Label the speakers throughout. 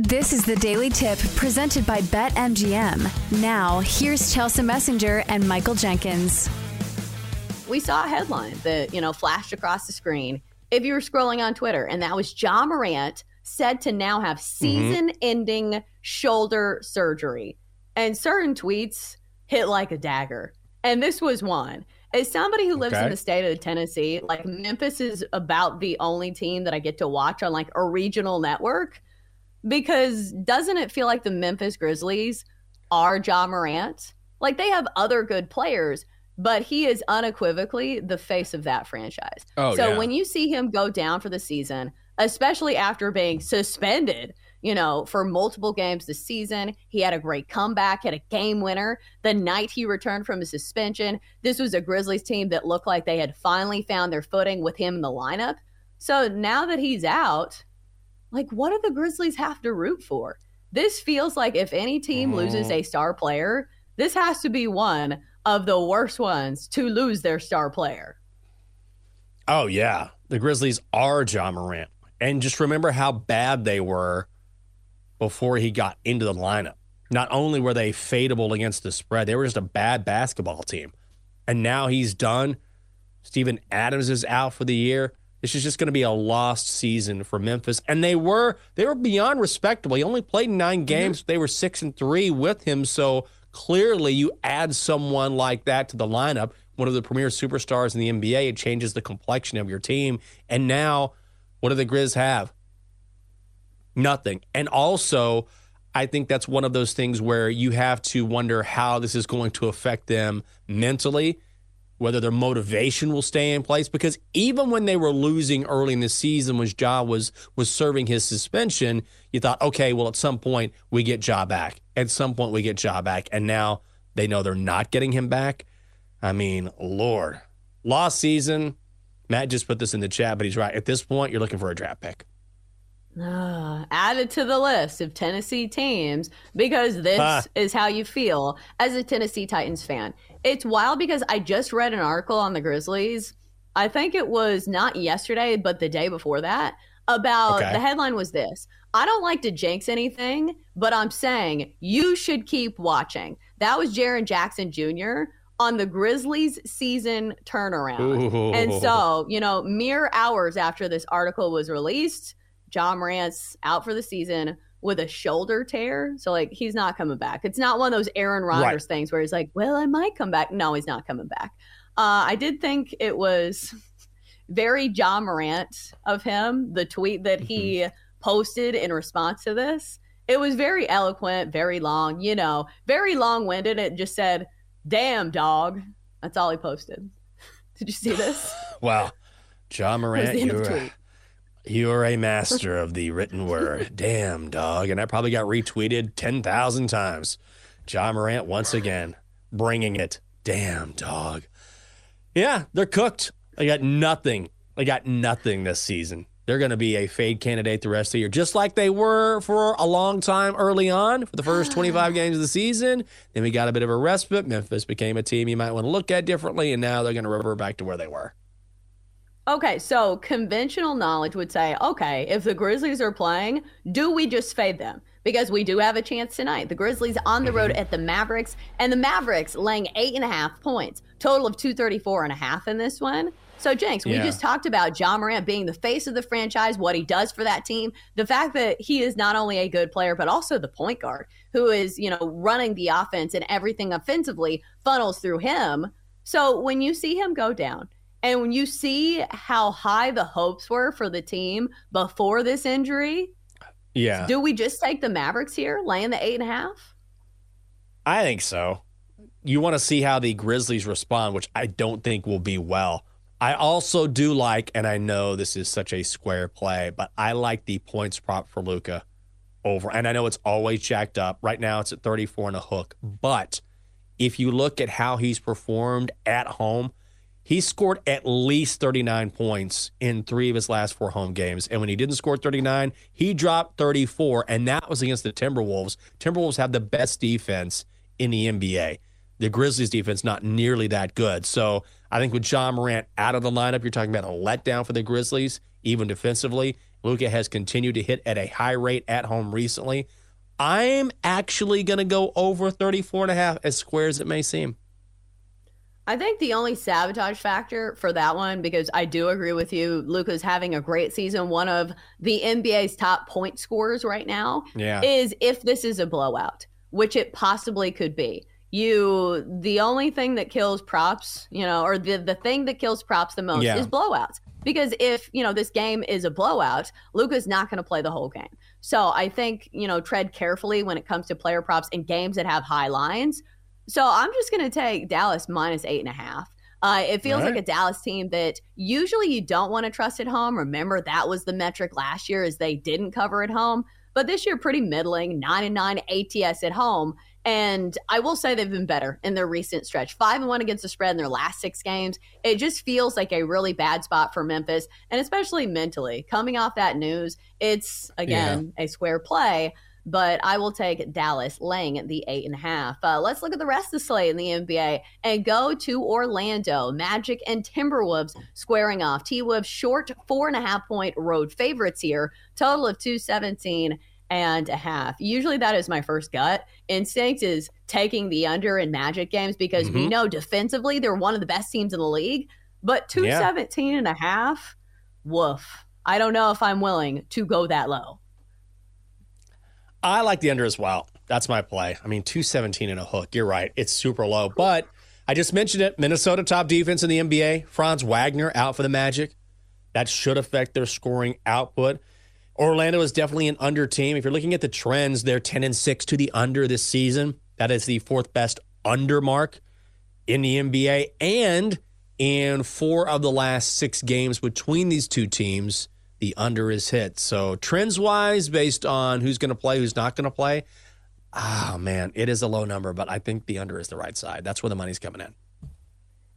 Speaker 1: This is the Daily Tip presented by BetMGM. Now, here's Chelsa Messinger and Michael Jenkins.
Speaker 2: We saw a headline that, you know, flashed across the screen if you were scrolling on Twitter, and that was Ja Morant said to now have season ending mm-hmm. shoulder surgery. And certain tweets hit like a dagger. And this was one. As somebody who lives okay. in the state of Tennessee, like Memphis is about the only team that I get to watch on like a regional network because doesn't it feel like the Memphis Grizzlies are Ja Morant? Like they have other good players, but he is unequivocally the face of that franchise. Oh, so yeah. when you see him go down for the season, especially after being suspended you know, for multiple games this season. He had a great comeback, had a game winner the night he returned from his suspension. This was a Grizzlies team that looked like they had finally found their footing with him in the lineup. So now that he's out, like, what do the Grizzlies have to root for? This feels like if any team loses mm-hmm. a star player, this has to be one of the worst ones to lose their star player.
Speaker 3: Oh, yeah. The Grizzlies are Ja Morant. And just remember how bad they were before he got into the lineup. Not only were they fadeable against the spread, they were just a bad basketball team. And now he's done. Steven Adams is out for the year. This is just going to be a lost season for Memphis. And they were they were beyond respectable. He only played nine games. Mm-hmm. They were six and three with him. So clearly you add someone like that to the lineup, one of the premier superstars in the NBA, it changes the complexion of your team. And now what do the Grizz have? Nothing. And also, I think that's one of those things where you have to wonder how this is going to affect them mentally, whether their motivation will stay in place. Because even when they were losing early in the season, when Ja was was serving his suspension, you thought, okay, well, at some point we get Ja back. At some point we get Ja back, and now they know they're not getting him back. I mean, Lord, lost season. Matt just put this in the chat, but he's right. At this point, you're looking for a draft pick.
Speaker 2: Uh, added to the list of Tennessee teams because this is how you feel as a Tennessee Titans fan. It's wild because I just read an article on the Grizzlies. I think it was not yesterday, but the day before that. About okay. the headline was this I don't like to jinx anything, but I'm saying you should keep watching. That was Jaren Jackson Jr. on the Grizzlies season turnaround. Ooh. And so, you know, mere hours after this article was released, Ja Morant's out for the season with a shoulder tear. So like he's not coming back. It's not one of those Aaron Rodgers right. things where he's like, well, I might come back. No, he's not coming back. Uh, I did think it was very Ja Morant of him, the tweet that he mm-hmm. posted in response to this. It was very eloquent, very long, you know, very long winded. It just said, damn dog. That's all he posted. Did you see this?
Speaker 3: wow. Ja Morant, you're, you're a master of the written word. Damn, dog. And I probably got retweeted 10,000 times. Ja Morant once again bringing it. Damn, dog. Yeah, they're cooked. They got nothing. They got nothing this season. They're going to be a fade candidate the rest of the year, just like they were for a long time early on for the first 25 games of the season. Then we got a bit of a respite. Memphis became a team you might want to look at differently, and now they're going to revert back to where they were.
Speaker 2: Okay, so conventional knowledge would say, okay, if the Grizzlies are playing, do we just fade them? Because we do have a chance tonight. The Grizzlies on the road mm-hmm. at the Mavericks, and the Mavericks laying eight and a half points, total of 234 and a half in this one. So, Jenks, we just talked about Ja Morant being the face of the franchise, what he does for that team, the fact that he is not only a good player, but also the point guard who is, you know, running the offense and everything offensively funnels through him. So, when you see him go down and when you see how high the hopes were for the team before this injury,
Speaker 3: Yeah.
Speaker 2: do we just take the Mavericks here, laying the eight and a half?
Speaker 3: I think so. You want to see how the Grizzlies respond, which I don't think will be well. I also do like, and I know this is such a square play, but I like the points prop for Luka over. And I know it's always jacked up. Right now it's at 34 and a hook. But if you look at how he's performed at home, he scored at least 39 points in three of his last four home games. And when he didn't score 39, he dropped 34, and that was against the Timberwolves. Timberwolves have the best defense in the NBA. The Grizzlies defense not nearly that good. So I think with Ja Morant out of the lineup, you're talking about a letdown for the Grizzlies, even defensively. Luka has continued to hit at a high rate at home recently. I'm actually going to go over 34 and a half, as square as it may seem.
Speaker 2: I think the only sabotage factor for that one, because I do agree with you, Luka's having a great season, one of the NBA's top point scorers right now,
Speaker 3: Yeah.
Speaker 2: is if this is a blowout, which it possibly could be. You, the only thing that kills props, you know, or the, the thing that kills props the most
Speaker 3: Yeah.
Speaker 2: is blowouts. Because if, you know, this game is a blowout, Luka's not going to play the whole game. So I think, you know, tread carefully when it comes to player props in games that have high lines. So I'm just going to take Dallas minus eight and a half. Uh, it feels
Speaker 3: All
Speaker 2: like a Dallas team that usually you don't want to trust at home. Remember, that was the metric last year is they didn't cover at home. But this year, pretty middling, nine and nine ATS at home. And I will say they've been better in their recent stretch. Five and one against the spread in their last six games. It just feels like a really bad spot for Memphis, and especially mentally. Coming off that news, it's again a square play but I will take Dallas laying the eight and a half. Uh, let's look at the rest of the slate in the NBA and go to Orlando. Magic and Timberwolves squaring off. T Wolves short four and a half point road favorites here, total of 217 and a half. Usually that is my first gut. Instinct is taking the under in Magic games because we
Speaker 3: Mhm.
Speaker 2: know defensively they're one of the best teams in the league, but 217 and a half, woof. I don't know if I'm willing to go that low.
Speaker 3: I like the under as well. That's my play. I mean, 217 and a hook. You're right. It's super low. But I just mentioned it. Minnesota top defense in the NBA. Franz Wagner out for the Magic. That should affect their scoring output. Orlando is definitely an under team. If you're looking at the trends, they're 10 and 6 to the under this season. That is the fourth best under mark in the NBA. And in four of the last six games between these two teams, the under is hit. So trends wise, based on who's going to play, who's not going to play, ah man, it is a low number, but I think the under is the right side. That's where the money's coming in.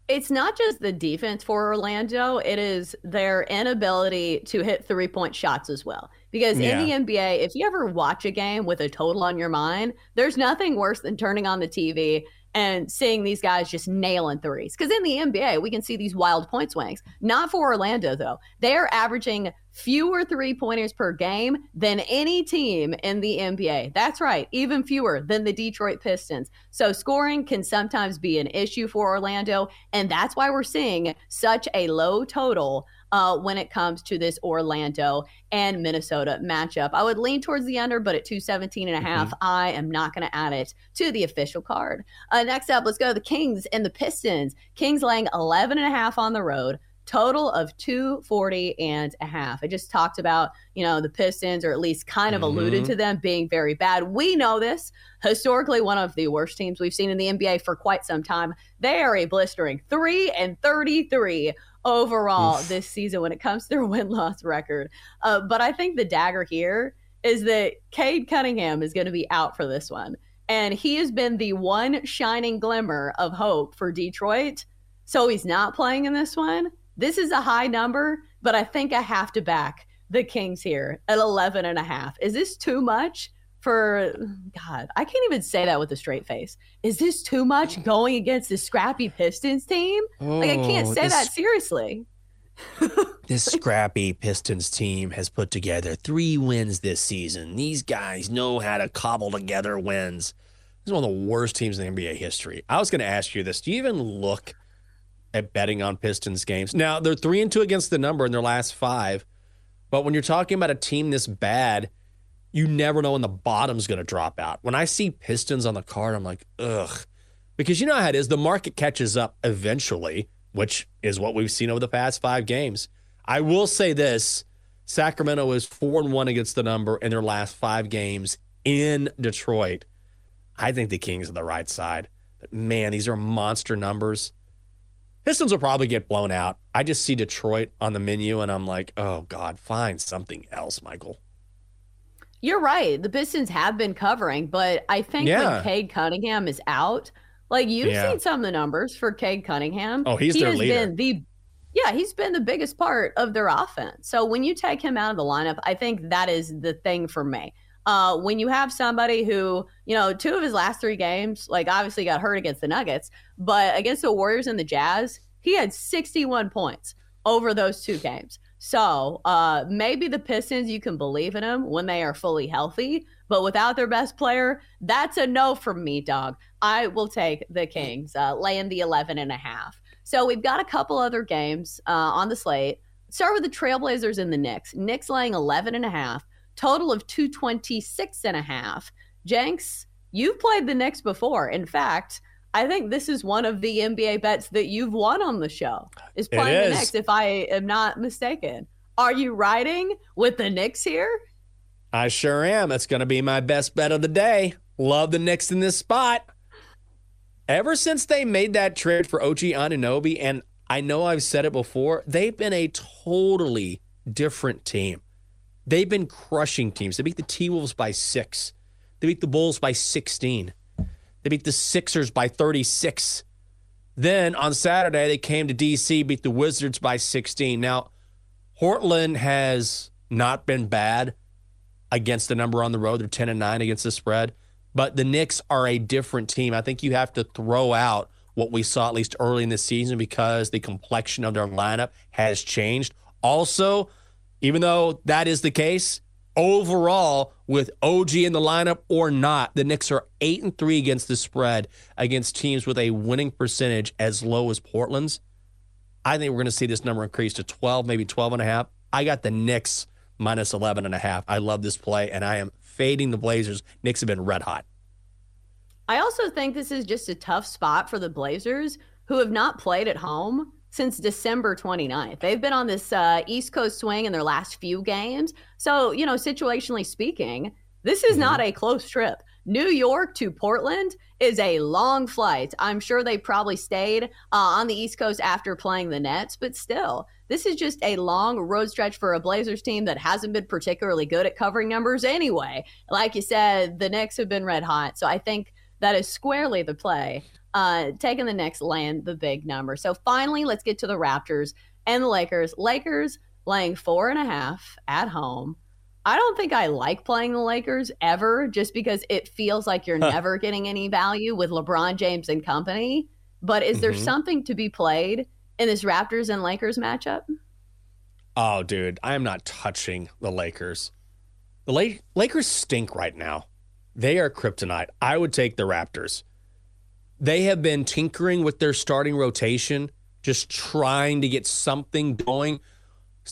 Speaker 2: It's not just the defense for Orlando, it is their inability to hit three point shots as well. Because
Speaker 3: Yeah.
Speaker 2: in the NBA, if you ever watch a game with a total on your mind, there's nothing worse than turning on the TV and seeing these guys just nailing threes. Because in the NBA, we can see these wild point swings. Not for Orlando, though. They are averaging fewer three pointers per game than any team in the NBA. That's right, even fewer than the Detroit Pistons. So scoring can sometimes be an issue for Orlando. And that's why we're seeing such a low total uh, when it comes to this Orlando and Minnesota matchup. I would lean towards the under, but at 217 and a half, I am not going to add it to the official card. Uh, next up, let's go to the Kings and the Pistons. Kings laying 11 and a half on the road. Total of 240 and a half. I just talked about, you know, the Pistons, or at least kind of alluded
Speaker 3: Mhm.
Speaker 2: to them being very bad. We know this. Historically, one of the worst teams we've seen in the NBA for quite some time. They are a blistering 3 and 33 overall
Speaker 3: Oof.
Speaker 2: this season when it comes to their win loss record. Uh, but I think the dagger here is that Cade Cunningham is going to be out for this one. And he has been the one shining glimmer of hope for Detroit. So he's not playing in this one. This is a high number, but I think I have to back the Kings here at 11 and a half. Is this too much for God? I can't even say that with a straight face. Is this too much mm. going against the scrappy Pistons team? Like I can't
Speaker 3: Oh,
Speaker 2: say
Speaker 3: this-
Speaker 2: that seriously.
Speaker 3: This scrappy Pistons team has put together three wins this season. These guys know how to cobble together wins. This is one of the worst teams in NBA history. I was going to ask you this. Do you even look at betting on Pistons games. Now, they're 3 and 2 against the number in their last 5. But when you're talking about a team this bad, you never know when the bottom's going to drop out. When I see Pistons on the card, I'm like, ugh. Because you know how it is. The market catches up eventually, which is what we've seen over the past five games. I will say this Sacramento is 4 and 1 against the number in their last five games in Detroit. I think the Kings are the right side. But man, these are monster numbers. Pistons will probably get blown out. I just see Detroit on the menu and I'm like, oh God, find something else, Michael.
Speaker 2: You're right. The Pistons have been covering, but I think
Speaker 3: Yeah.
Speaker 2: when Cade Cunningham is out, like you've
Speaker 3: Yeah.
Speaker 2: seen some of the numbers for Cade Cunningham.
Speaker 3: Oh, he's
Speaker 2: he
Speaker 3: their
Speaker 2: has
Speaker 3: leader.
Speaker 2: been the yeah, he's been the biggest part of their offense. So when you take him out of the lineup, I think that is the thing for me. Uh, when you have somebody who, you know, two of his last three games, like obviously got hurt against the Nuggets, but against the Warriors and the Jazz, he had 61 points over those two games. So uh, maybe the Pistons, you can believe in them when they are fully healthy, but without their best player, that's a no from me, dog. I will take the Kings, uh, laying the 11 and a half. So we've got a couple other games uh, on the slate. Start with the Trailblazers and the Knicks. Knicks laying 11 and a half, total of 226 and a half. Jenks, you've played the Knicks before. In fact, I think this is one of the NBA bets that you've won on the show. Is playing the. Knicks, if I am not mistaken. Are you riding with the Knicks here?
Speaker 3: I sure am. It's going to be my best bet of the day. Love the Knicks in this spot. Ever since they made that trade for OG Anunoby, and I know I've said it before, they've been a totally different team. They've been crushing teams. They beat the T Wolves by six. They beat the Bulls by 16. They beat the Sixers by 36. Then on Saturday, they came to DC, beat the Wizards by 16. Now, Portland has not been bad against the number on the road. They're 10 and 9 against the spread. But the Knicks are a different team. I think you have to throw out what we saw at least early in the season because the complexion of their lineup has changed. Also, even though that is the case, overall, with OG in the lineup or not, the Knicks are 8 and 3 against the spread against teams with a winning percentage as low as Portland's. I think we're going to see this number increase to 12, maybe 12 and a half. I got the Knicks minus 11 and a half. I love this play, and I am fading the Blazers. Knicks have been red hot.
Speaker 2: I also think this is just a tough spot for the Blazers, who have not played at home since December 29th. They've been on this uh, East Coast swing in their last few games. So, you know, situationally speaking, this is not a close trip. New York to Portland is a long flight. I'm sure they probably stayed uh, on the East Coast after playing the Nets, but still, this is just a long road stretch for a Blazers team that hasn't been particularly good at covering numbers anyway. Like you said, the Knicks have been red hot. So I think that is squarely the play. Uh, taking the Knicks land, the big number. So finally, let's get to the Raptors and the Lakers. Lakers laying four and a half at home. I don't think I like playing the Lakers ever just because it feels like you're never getting any value with LeBron James and company. But is there
Speaker 3: Mhm.
Speaker 2: something to be played in this Raptors and Lakers matchup?
Speaker 3: Oh, dude, I am not touching the Lakers. The La- Lakers stink right now. They are kryptonite. I would take the Raptors. They have been tinkering with their starting rotation, just trying to get something going.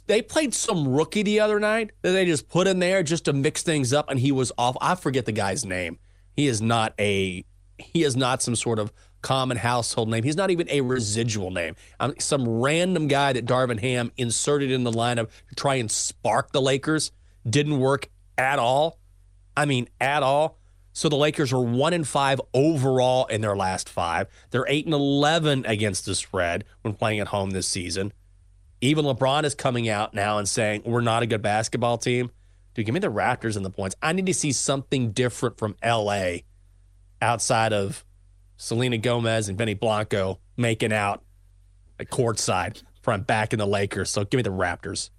Speaker 3: They played some rookie the other night that they just put in there just to mix things up, and he was off. I forget the guy's name. He is not a he is not some sort of common household name. He's not even a residual name. Some random guy that Darvin Ham inserted in the lineup to try and spark the Lakers didn't work at all. I mean, at all. So the Lakers are one and five overall in their last five. They're eight and eleven against the spread when playing at home this season. Even LeBron is coming out now and saying we're not a good basketball team. Dude, give me the Raptors and the points. I need to see something different from LA outside of Selena Gomez and Benny Blanco making out at courtside front back in the Lakers. So give me the Raptors.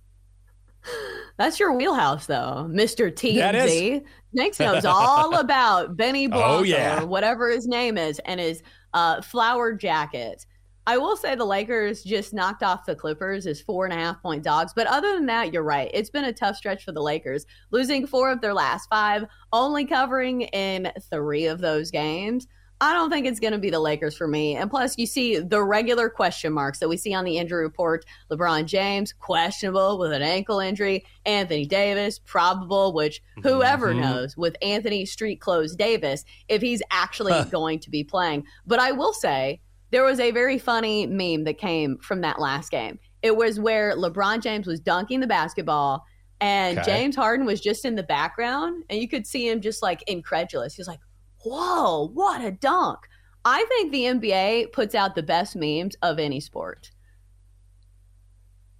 Speaker 2: That's your wheelhouse, though, Mister
Speaker 3: Yeah, it is.
Speaker 2: Snakes knows all about Benny Blanco,
Speaker 3: Oh, yeah.
Speaker 2: or whatever his name is, and his uh, flower jacket. I will say the Lakers just knocked off the Clippers as four and a half point dogs. But other than that, you're right. It's been a tough stretch for the Lakers, losing four of their last five, only covering in three of those games. I don't think it's going to be the Lakers for me. And plus, you see the regular question marks that we see on the injury report LeBron James, questionable with an ankle injury. Anthony Davis, probable, which whoever mm-hmm. knows with Anthony Street Clothes Davis if he's actually going to be playing. But I will say, there was a very funny meme that came from that last game. It was where LeBron James was dunking the basketball and okay. James Harden was just in the background and you could see him just like incredulous. He was like, whoa, what a dunk. I think the NBA puts out the best memes of any sport.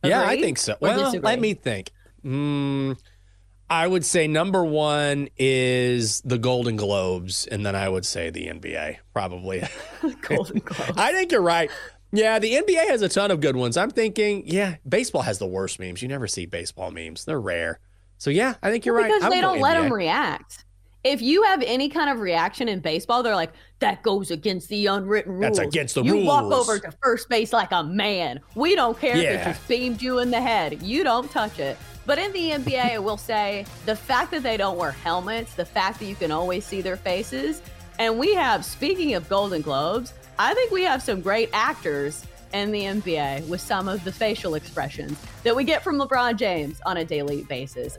Speaker 3: Agree yeah, I think so. well, disagree? let me think. Mm, I would say number one is the Golden Globes, and then I would say the NBA, probably.
Speaker 2: Golden Globes.
Speaker 3: I think you're right. Yeah, the NBA has a ton of good ones. I'm thinking, yeah, baseball has the worst memes. You never see baseball memes; they're rare. So yeah, I think you're
Speaker 2: well,
Speaker 3: right.
Speaker 2: Because they don't let NBA. them react if you have any kind of reaction in baseball, they're like, that goes against the unwritten rules.
Speaker 3: That's against the
Speaker 2: you
Speaker 3: rules.
Speaker 2: You walk over to first base like a man. We don't care yeah. if it just beamed you in the head. You don't touch it. But in the NBA, I will say the fact that they don't wear helmets, the fact that you can always see their faces, and we have, speaking of Golden Globes, I think we have some great actors in the NBA with some of the facial expressions that we get from LeBron James on a daily basis.